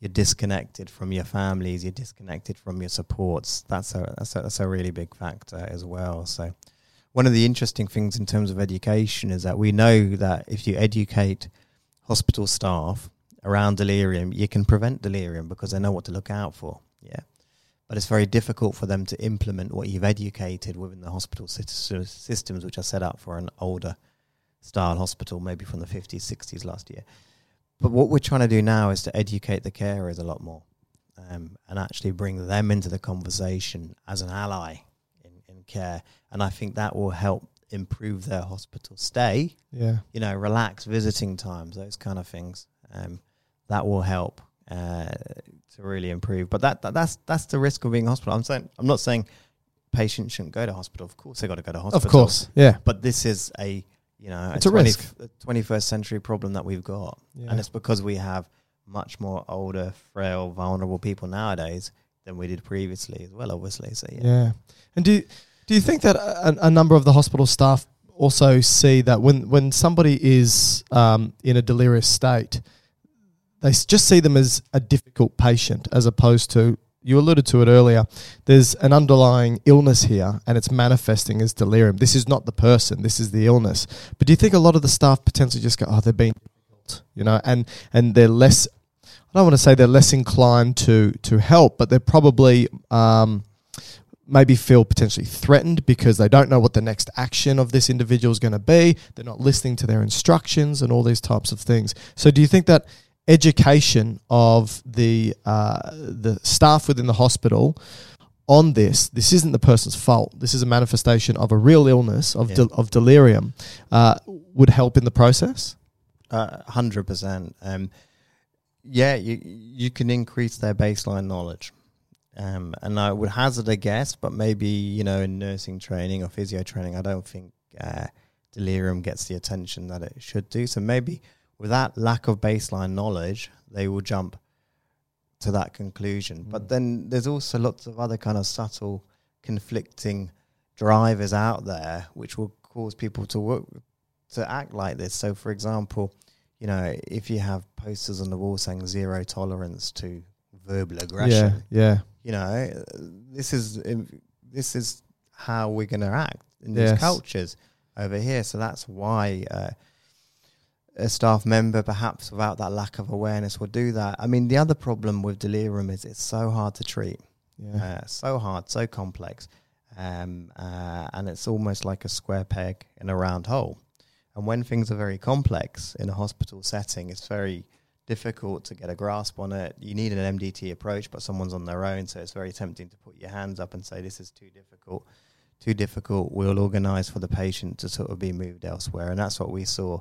you're disconnected from your families, you're disconnected from your supports. That's a that's a, that's a really big factor as well. So one of the interesting things in terms of education is that we know that if you educate hospital staff around delirium, you can prevent delirium because they know what to look out for. Yeah. But it's very difficult for them to implement what you've educated within the hospital systems, which are set up for an older style hospital, maybe from the 50s, 60s last year. But what we're trying to do now is to educate the carers a lot more um, and actually bring them into the conversation as an ally in, in care. And I think that will help improve their hospital stay Yeah. you know, relax visiting times, those kind of things. Um, that will help uh, to really improve. But that, that that's that's the risk of being in hospital. I'm saying I'm not saying patients shouldn't go to hospital. Of course, they got to go to hospital. Of course, yeah. But this is a you know It's a risk. 21st century problem that we've got, Yeah. and it's because we have much more older, frail, vulnerable people nowadays than we did previously as well. Obviously, so yeah. Yeah. And do do you think that a, a number of the hospital staff also see that when when somebody is um, in a delirious state, they just see them as a difficult patient as opposed to you alluded to it earlier. There's an underlying illness here, and it's manifesting as delirium. This is not the person. This is the illness. But do you think a lot of the staff potentially just go, "Oh, they're being difficult," you know, and and they're less I don't want to say they're less inclined to to help, but they're probably um, maybe feel potentially threatened because they don't know what the next action of this individual is going to be. They're not listening to their instructions and all these types of things. So, do you think that education of the uh, the staff within the hospital on this, this isn't the person's fault. This is a manifestation of a real illness of Yeah. del- of delirium, uh, would help in the process. Uh, Hundred percent. Um, yeah, you you can increase their baseline knowledge, um, and I would hazard a guess, but maybe you know in nursing training or physio training, I don't think uh, delirium gets the attention that it should do. So maybe with that lack of baseline knowledge, they will jump to that conclusion. Mm. But then there's also lots of other kind of subtle, conflicting drivers out there which will cause people to work to act like this. So, for example, you know, if you have posters on the wall saying zero tolerance to verbal aggression, Yeah, yeah, you know, this is this is how we're going to act in these cultures over here. So that's why uh, a staff member, perhaps without that lack of awareness, would do that. I mean, the other problem with delirium is it's so hard to treat, yeah. uh, so hard, so complex, um, uh, and it's almost like a square peg in a round hole. And when things are very complex in a hospital setting, it's very difficult to get a grasp on it. You need an MDT approach, but someone's on their own, so it's very tempting to put your hands up and say, "This is too difficult, too difficult." We'll organise for the patient to sort of be moved elsewhere, and that's what we saw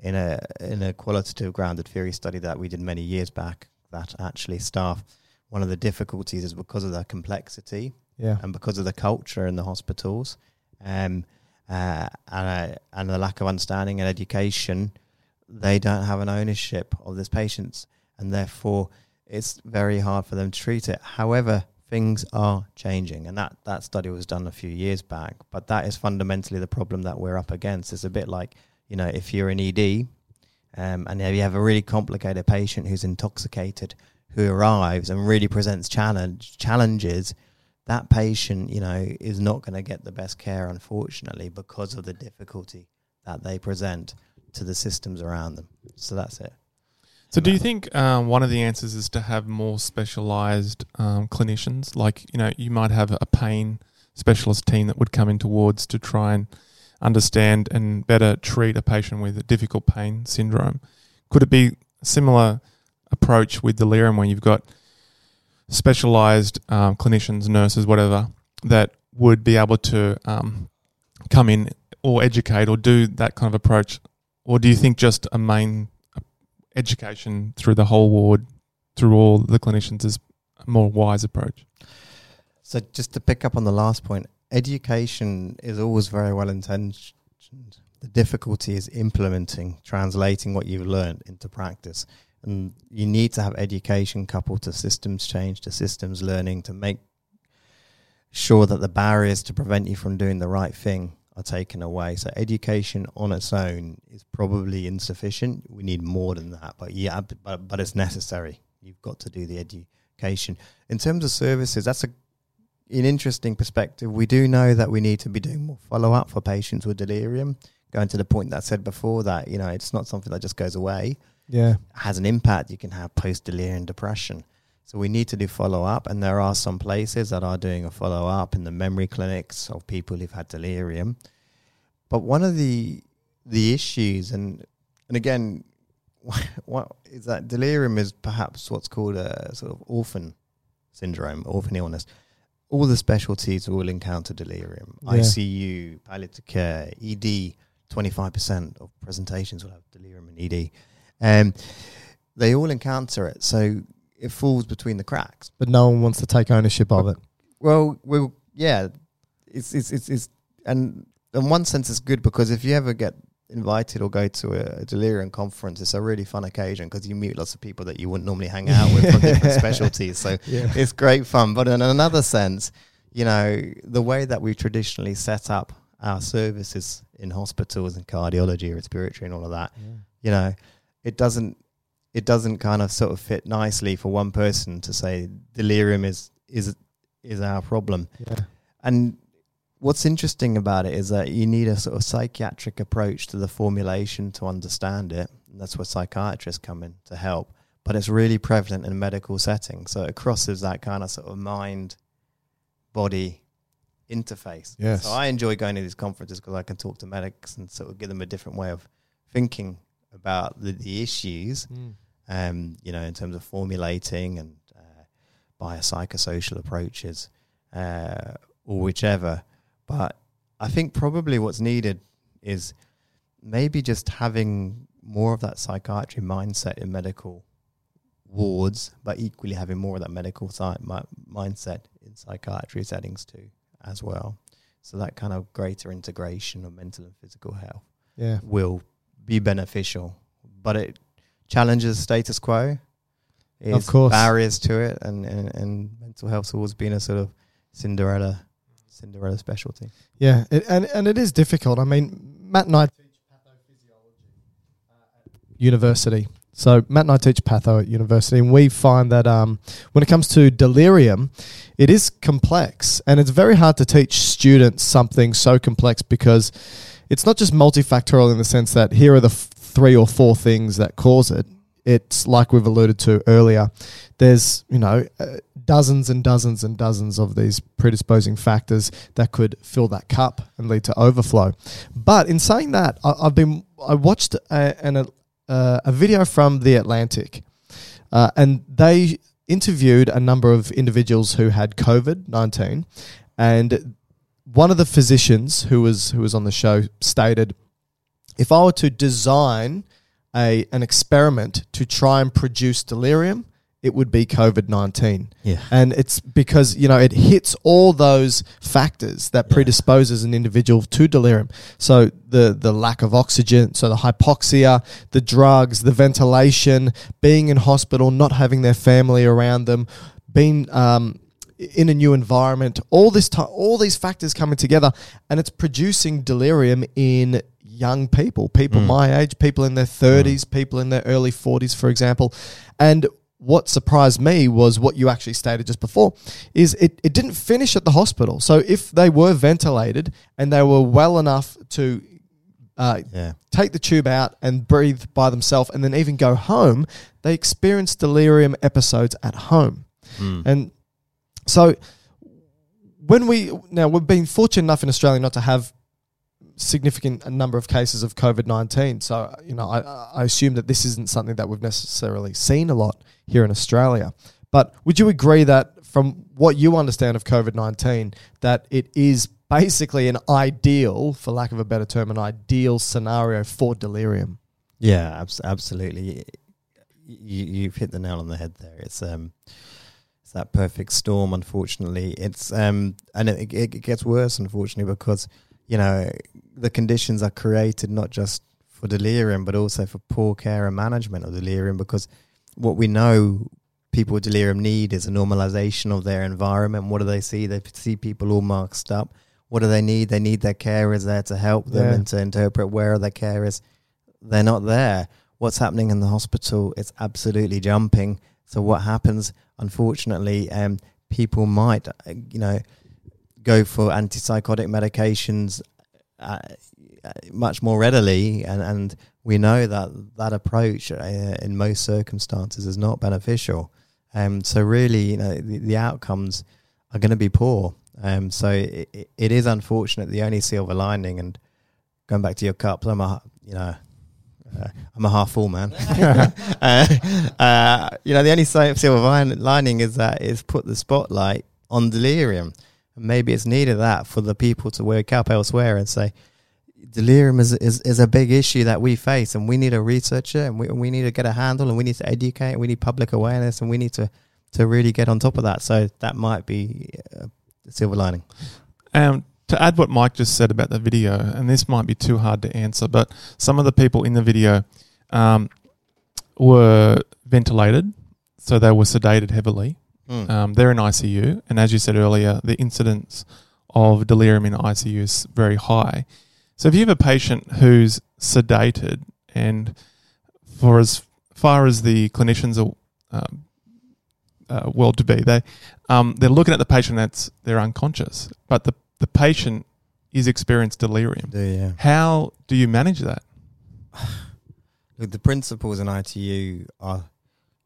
in a in a qualitative grounded theory study that we did many years back. That actually staff, one of the difficulties is because of the complexity yeah. and because of the culture in the hospitals, um, uh, and, uh, and the lack of understanding and education, they don't have an ownership of this patients, and therefore it's very hard for them to treat it. However, things are changing, and that that study was done a few years back. But that is fundamentally the problem that we're up against. It's a bit like you know if you're an ED, um, and you have a really complicated patient who's intoxicated who arrives and really presents challenge challenges that patient, you know, is not going to get the best care, unfortunately, because of the difficulty that they present to the systems around them. So that's it. So, do you think um, one of the answers is to have more specialized um, clinicians? Like, you know, you might have a pain specialist team that would come in towards to try and understand and better treat a patient with a difficult pain syndrome. Could it be a similar approach with delirium where you've got specialized um, clinicians, nurses, whatever, that would be able to um, come in or educate or do that kind of approach? Or do you think just a main education through the whole ward, through all the clinicians, is a more wise approach? So just to pick up on the last point, education is always very well intentioned. The difficulty is implementing, translating what you've learned into practice. And you need to have education coupled to systems change, to systems learning, to make sure that the barriers to prevent you from doing the right thing are taken away. So education on its own is probably insufficient. We need more than that. But yeah, but, but it's necessary. You've got to do the education. In terms of services, that's a an interesting perspective. We do know that we need to be doing more follow up for patients with delirium. Going to the point that I said before that, you know, it's not something that just goes away Yeah. has an impact. You can have post delirium depression. So we need to do follow up, and there are some places that are doing a follow up in the memory clinics of people who've had delirium. But one of the the issues, and and again, what is that delirium is perhaps what's called a sort of orphan syndrome, orphan illness. All the specialties will encounter delirium. Yeah. ICU, palliative care, ED. Twenty five percent of presentations will have delirium and ED. Um, they all encounter it. So it falls between the cracks. But no one wants to take ownership of it. Well, well, yeah, it's it's it's, it's and in one sense it's good because if you ever get invited or go to a, a delirium conference, it's a really fun occasion because you meet lots of people that you wouldn't normally hang out with from different specialties. So Yeah. it's great fun. But in another sense, you know, the way that we traditionally set up our services in hospitals and cardiology, respiratory, and all of that, you know, it doesn't it doesn't kind of sort of fit nicely for one person to say delirium is is is our problem. Yeah. And what's interesting about it is that you need a sort of psychiatric approach to the formulation to understand it. And that's where psychiatrists come in to help. But it's really prevalent in medical settings. So it crosses that kind of sort of mind body interface. Yes. So I enjoy going to these conferences because I can talk to medics and sort of give them a different way of thinking about the, the issues um, you know, in terms of formulating and uh, biopsychosocial approaches uh, or whichever. But I think probably what's needed is maybe just having more of that psychiatry mindset in medical wards, but equally having more of that medical sci- mi- mindset in psychiatry settings too, as well. So that kind of greater integration of mental and physical health Yeah. will be beneficial, but it challenges status quo. Of course. barriers to it, and, and, and mental health's always been a sort of Cinderella, Cinderella specialty. Yeah, it, and and it is difficult. I mean, Matt and I teach pathophysiology uh, at university. So Matt and I teach patho at university, and we find that um, when it comes to delirium, it is complex, and it's very hard to teach students something so complex because it's not just multifactorial in the sense that here are the f- three or four things that cause it. It's like we've alluded to earlier. There's you know uh, dozens and dozens and dozens of these predisposing factors that could fill that cup and lead to overflow. But in saying that, I, I've been I watched a, an, uh, a video from the Atlantic, uh, and they interviewed a number of individuals who had COVID nineteen, and one of the physicians who was who was on the show stated, if I were to design a an experiment to try and produce delirium, it would be COVID nineteen. Yeah. And it's because, you know, it hits all those factors that Yeah. predisposes an individual to delirium. So the the lack of oxygen, so the hypoxia, the drugs, the ventilation, being in hospital, not having their family around them, being um, in a new environment, all this time, all these factors coming together, and it's producing delirium in young people, people my age, people in their 30s, people in their early 40s, for example. And what surprised me was what you actually stated just before is it, it didn't finish at the hospital. So if they were ventilated and they were well enough to uh, Yeah. take the tube out and breathe by themselves and then even go home, they experienced delirium episodes at home. And so when we now we've been fortunate enough in Australia not to have significant number of cases of COVID nineteen. So you know, I, I assume that this isn't something that we've necessarily seen a lot here in Australia. But would you agree that from what you understand of COVID nineteen, that it is basically an ideal, for lack of a better term, an ideal scenario for delirium? Yeah, abs- absolutely. You, you've hit the nail on the head there. It's um, it's that perfect storm. Unfortunately, it's um, and it, it gets worse. Unfortunately, because you know the conditions are created not just for delirium, but also for poor care and management of delirium. Because what we know people with delirium need is a normalization of their environment. What do they see? They see people all masked up. What do they need? They need their carers there to help them Yeah. and to interpret where are their carers. They're not there. What's happening in the hospital? It's absolutely jumping. So what happens? Unfortunately, um, people might, uh, you know, go for antipsychotic medications uh, uh, much more readily, and, and we know that that approach uh, in most circumstances is not beneficial. Um, so really, you know, the, the outcomes are going to be poor. Um, so it, it- it is unfortunate. The only silver lining, and going back to your cups, I'm a you know. Uh, I'm a half full man. uh, uh, you know, the only silver lining is that it's put the spotlight on delirium. And maybe it's needed that for the people to wake up elsewhere and say, delirium is, is is a big issue that we face, and we need to research it, and we we need to get a handle, and we need to educate, and we need public awareness, and we need to to really get on top of that. So that might be a silver lining. Um, to add what Mike just said about the video, and this might be too hard to answer, but some of the people in the video um, were ventilated, so they were sedated heavily. Mm. Um, they're in ICU, and as you said earlier, the incidence of delirium in ICU is very high. So if you have a patient who's sedated, and for as far as the clinicians are um, uh, well to be, they um, they're looking at the patient that's they're unconscious, but the the patient is experienced delirium. Do you? How do you manage that? Look, the principles in ITU are,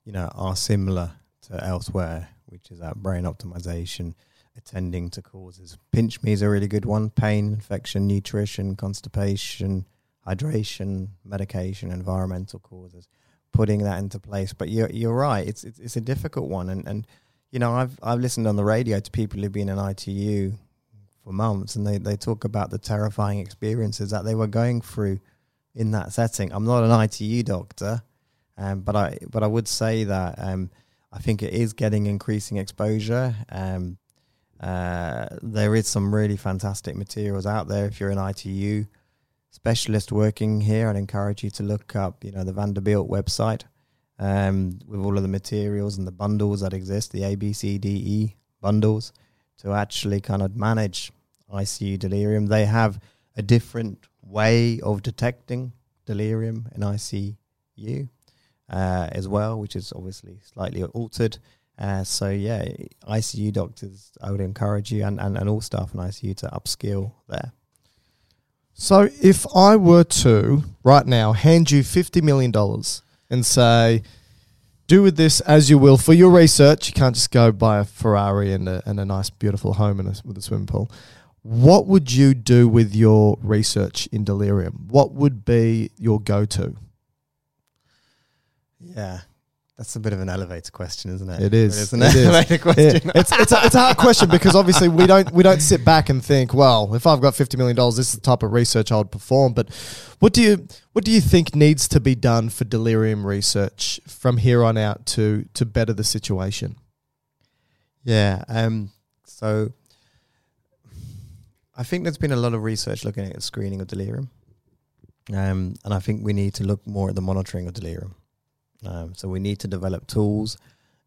you know, are similar to elsewhere, which is that brain optimization, attending to causes. Pinch me is a really good one. Pain, infection, nutrition, constipation, hydration, medication, environmental causes. Putting that into place. But you're you're right. It's it's, it's a difficult one, and and you know I've I've listened on the radio to people who've been in ITU for months, and they they talk about the terrifying experiences that they were going through in that setting. I'm not an ITU doctor, um, but I but I would say that um, I think it is getting increasing exposure. Um, uh, there is some really fantastic materials out there. If you're an ITU specialist working here, I'd encourage you to look up, you know, the Vanderbilt website um, with all of the materials and the bundles that exist, the ABCDE bundles, to actually kind of manage ICU delirium. They have a different way of detecting delirium in ICU uh, as well, which is obviously slightly altered. Uh, so yeah, ICU doctors, I would encourage you and, and, and all staff in ICU to upskill there. So if I were to right now hand you fifty million dollars and say, do with this as you will for your research, you can't just go buy a Ferrari and a, and a nice beautiful home and a, with a swimming pool. What would you do with your research in delirium? What would be your go-to? Yeah, that's a bit of an elevator question, isn't it? It is. It's an It is. elevator question. Yeah, it's it's a, it's a hard question because obviously we don't we don't sit back and think, well, if I've got fifty million dollars, this is the type of research I would perform. But what do you what do you think needs to be done for delirium research from here on out to to better the situation? Yeah. Um, so I think there's been a lot of research looking at screening of delirium. Um, and I think we need to look more at the monitoring of delirium. Um, so we need to develop tools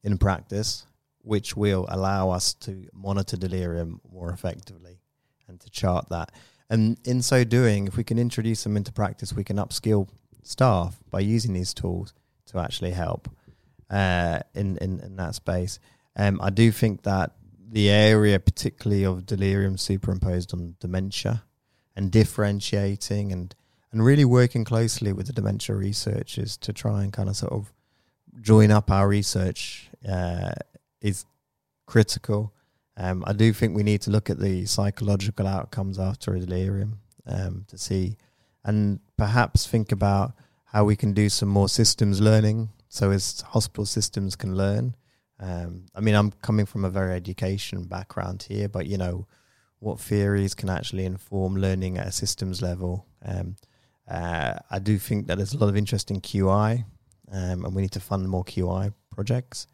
in practice which will allow us to monitor delirium more effectively and to chart that. And in so doing, if we can introduce them into practice, we can upskill staff by using these tools to actually help uh, in, in, in that space. Um, I do think that the area, particularly of delirium superimposed on dementia, and differentiating and and really working closely with the dementia researchers to try and kind of sort of join up our research uh, is critical. Um, I do think we need to look at the psychological outcomes after a delirium um, to see, and perhaps think about how we can do some more systems learning, so as hospital systems can learn. Um, I mean, I'm coming from a very education background here, but you know, what theories can actually inform learning at a systems level. Um, uh, I do think that there's a lot of interest in QI, um, and we need to fund more QI projects.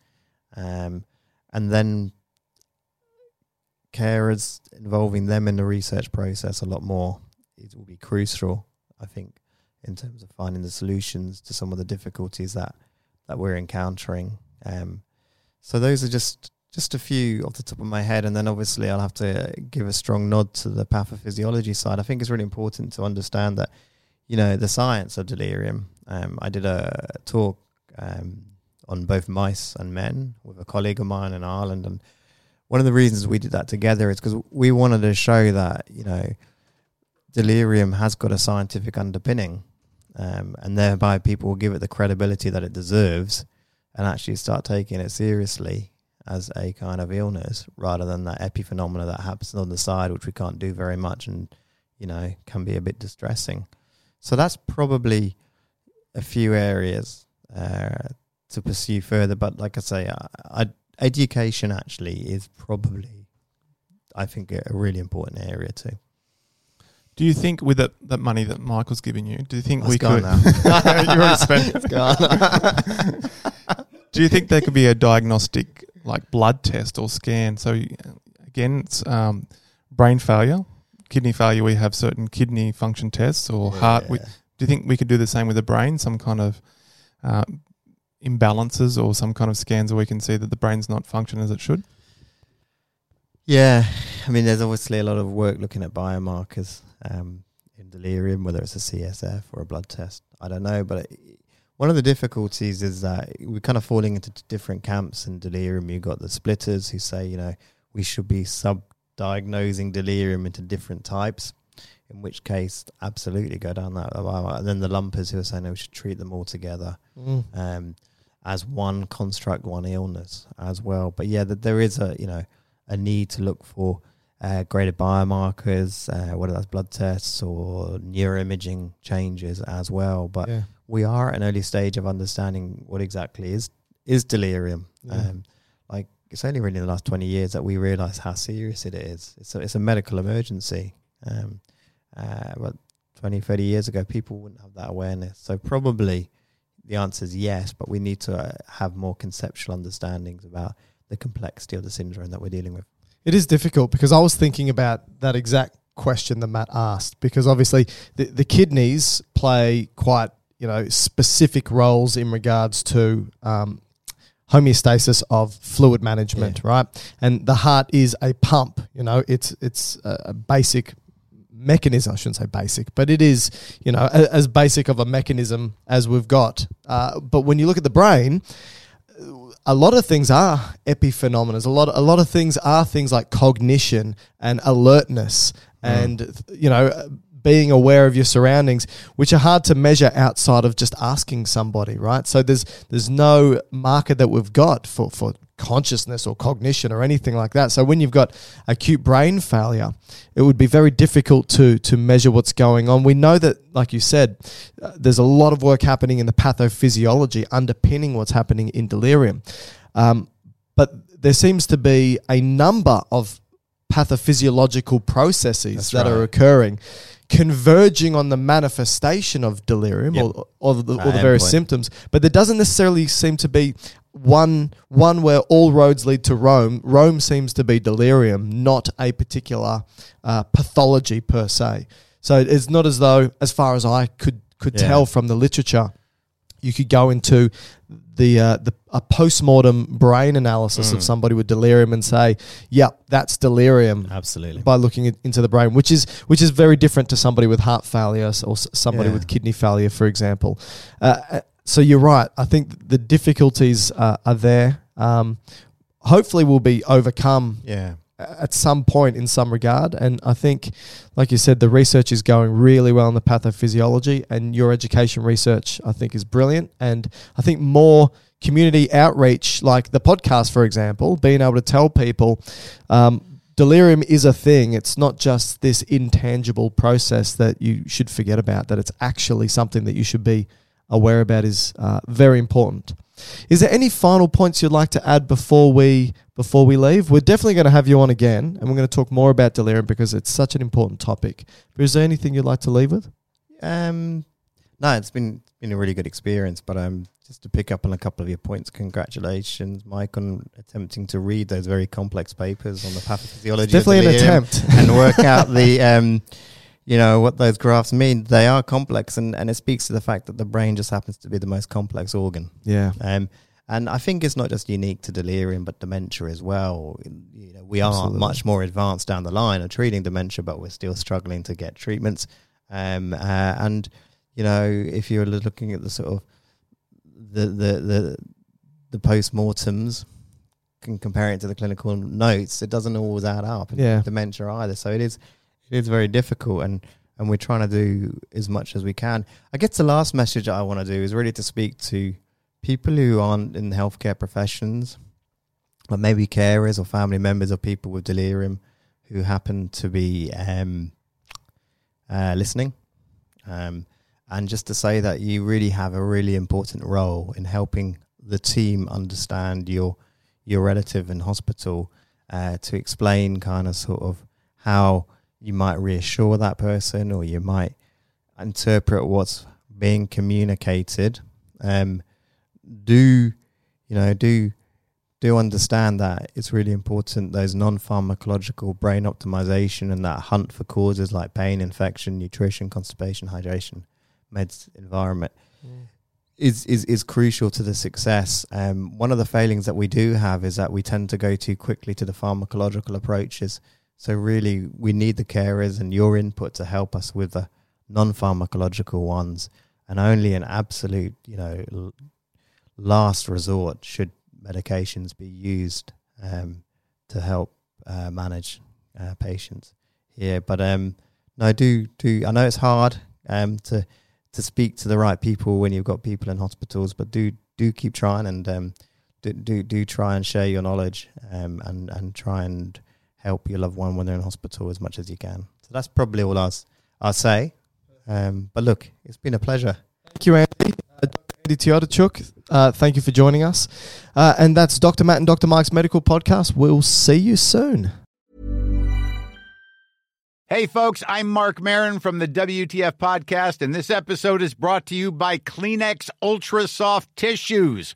Um, and then carers involving them in the research process a lot more. It will be crucial, I think, in terms of finding the solutions to some of the difficulties that that we're encountering. Um, so those are just just a few off the top of my head, and then obviously I'll have to give a strong nod to the pathophysiology side. I think it's really important to understand that you know the science of delirium. Um, I did a talk um, on both mice and men with a colleague of mine in Ireland, and one of the reasons we did that together is because we wanted to show that you know delirium has got a scientific underpinning, um, and thereby people will give it the credibility that it deserves, and actually start taking it seriously as a kind of illness rather than that epiphenomena that happens on the side, which we can't do very much, and you know can be a bit distressing. So that's probably a few areas uh, to pursue further. But like I say, I, I, education actually is probably, I think, a really important area too. Do you think with that, that money that Michael's giving you, do you think That's we gone could? now. you already spent it. It's gone. Do you think there could be a diagnostic like blood test or scan? So again, it's um, brain failure, kidney failure. We have certain kidney function tests or heart. We, do you think we could do the same with the brain? Some kind of uh, imbalances or some kind of scans where we can see that the brain's not functioning as it should? Yeah, I mean, there's obviously a lot of work looking at biomarkers um, in delirium, whether it's a CSF or a blood test. I don't know, but it, one of the difficulties is that we're kind of falling into different camps in delirium. You've got the splitters who say, you know, we should be sub-diagnosing delirium into different types, in which case, absolutely go down that. And then the lumpers who are saying, no, we should treat them all together Mm. um, as one construct, one illness as well. But yeah, that there is a you know a need to look for uh, greater biomarkers, uh, whether that's blood tests or neuroimaging changes as well. But yeah. we are at an early stage of understanding what exactly is is delirium. Yeah. Um, like it's only really in the last twenty years that we realise how serious it is. It's a, it's a medical emergency. Um, uh, but 20, 30 years ago, people wouldn't have that awareness. So probably the answer is yes, but we need to uh, have more conceptual understandings about the complexity of the syndrome that we're dealing with. It is difficult because I was thinking about that exact question that Matt asked because obviously the, the kidneys play quite you know specific roles in regards to um, homeostasis of fluid management, right? And the heart is a pump. You know, it's it's a, basic mechanism. I shouldn't say basic, but it is you know a, as basic of a mechanism as we've got. Uh, but when you look at the brain, a lot of things are epiphenomena. A lot, a lot of things are things like cognition and alertness, and you know, being aware of your surroundings, which are hard to measure outside of just asking somebody, right? So there's there's no marker that we've got for for consciousness or cognition or anything like that. So when you've got acute brain failure, it would be very difficult to to measure what's going on. We know that, like you said, uh, there's a lot of work happening in the pathophysiology underpinning what's happening in delirium. Um, but there seems to be a number of pathophysiological processes That's that are occurring, converging on the manifestation of delirium Yep. or, or, the, or Uh, the various endpoint. symptoms. But there doesn't necessarily seem to be one one where all roads lead to Rome. Rome seems to be delirium, not a particular uh, pathology per se. So it's not as though, as far as I could could Yeah. tell from the literature, you could go into the uh, the a postmortem brain analysis of Mm. somebody with delirium and say, "Yep, that's delirium." Absolutely. by looking at, into the brain, which is which is very different to somebody with heart failure or somebody Yeah. with kidney failure, for example. Uh, Uh, so you're right. I think the difficulties uh, are there. Um, hopefully, will be overcome yeah. At some point in some regard. And I think, like you said, the research is going really well in the pathophysiology, and your education research, I think, is brilliant. And I think more community outreach, like the podcast, for example, being able to tell people. Um, Delirium is a thing. It's not just this intangible process that you should forget about, that it's actually something that you should be aware about is uh, very important. Is there any final points you'd like to add before we before we leave? We're definitely going to have you on again, and we're going to talk more about delirium because it's such an important topic. But is there anything you'd like to leave with? Um, no, it's been been a really good experience. But um, just to pick up on a couple of your points, congratulations, Mike, on attempting to read those very complex papers on the pathophysiology. It's definitely of an delirium attempt. and work out the um, you know what those graphs mean. They are complex, and and it speaks to the fact that the brain just happens to be the most complex organ. yeah, Um, and I think it's not just unique to delirium, but dementia as well. You know, we are much more advanced down the line of treating dementia, but we're still struggling to get treatments. Um, uh, and you know, if you're looking at the sort of the the the, the post-mortems, can compare it to the clinical notes, it doesn't always add up. in Yeah. dementia either. So it is it is very difficult, and and we're trying to do as much as we can. I guess the last message I want to do is really to speak to people who aren't in the healthcare professions, but maybe carers or family members of people with delirium who happen to be um, uh, listening. Um, and just to say that you really have a really important role in helping the team understand your your relative in hospital uh, to explain kind of sort of how you might reassure that person or you might interpret what's being communicated. Um, do you know? Do do understand that it's really important those non-pharmacological brain optimization and that hunt for causes like pain, infection, nutrition, constipation, hydration, meds, environment is, is is crucial to the success. Um, one of the failings that we do have is that we tend to go too quickly to the pharmacological approaches. So really, we need the carers and your input to help us with the non-pharmacological ones, and only an absolute, you know, last resort should medications be used um, to help uh, manage uh, patients here. But um, no, do do I know it's hard um, to to speak to the right people when you've got people in hospitals, but do do keep trying and um, do, do do try and share your knowledge um, and and try and help your loved one when they're in hospital as much as you can. So that's probably all I'll, I'll say. Um, but look, it's been a pleasure. Thank you, Andy. Andy Teodorczuk, uh, thank you for joining us. Uh, and that's Dr. Matt and Dr. Mike's Medical Podcast. We'll see you soon. Hey, folks, I'm Marc Maron from the WTF Podcast, and this episode is brought to you by Kleenex Ultra Soft Tissues,